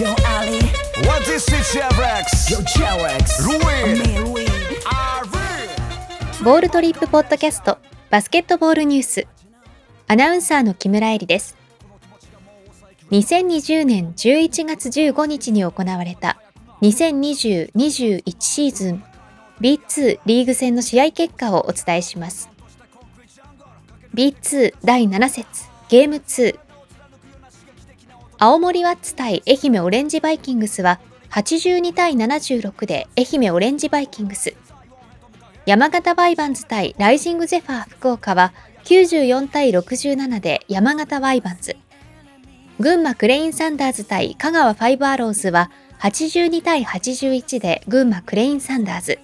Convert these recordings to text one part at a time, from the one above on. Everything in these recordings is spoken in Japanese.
Yo Ali, What is it, Chevrex? yo Cherex, Ruin. Louis. ボールトリップポッドキャストバスケットボールニュースアナウンサーの木村恵里です2020年11月15日に行われた2020-21シーズン B2 リーグ戦の試合結果をお伝えします B2 第7節ゲーム2青森ワッツ対愛媛オレンジバイキングスは82対76で愛媛オレンジバイキングス山形ワイヴァンズ対ライジングゼファー福岡は94対67で山形ワイヴァンズ。群馬クレインサンダーズ対香川ファイブアローズは82対81で群馬クレインサンダーズ。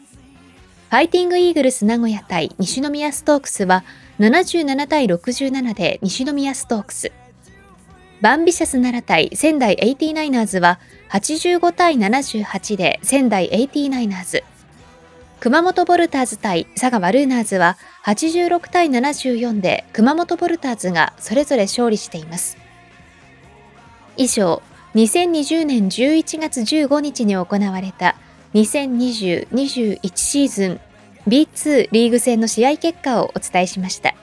ファイティングイーグルス名古屋対西宮ストークスは77対67で西宮ストークス。バンビシャス奈良対仙台 89ers は85対78で仙台 89ers。熊本ボルターズ対佐賀バルーナーズは86対74で熊本ボルターズがそれぞれ勝利しています。以上、2020年11月15日に行われた2020-21シーズン B2 リーグ戦の試合結果をお伝えしました。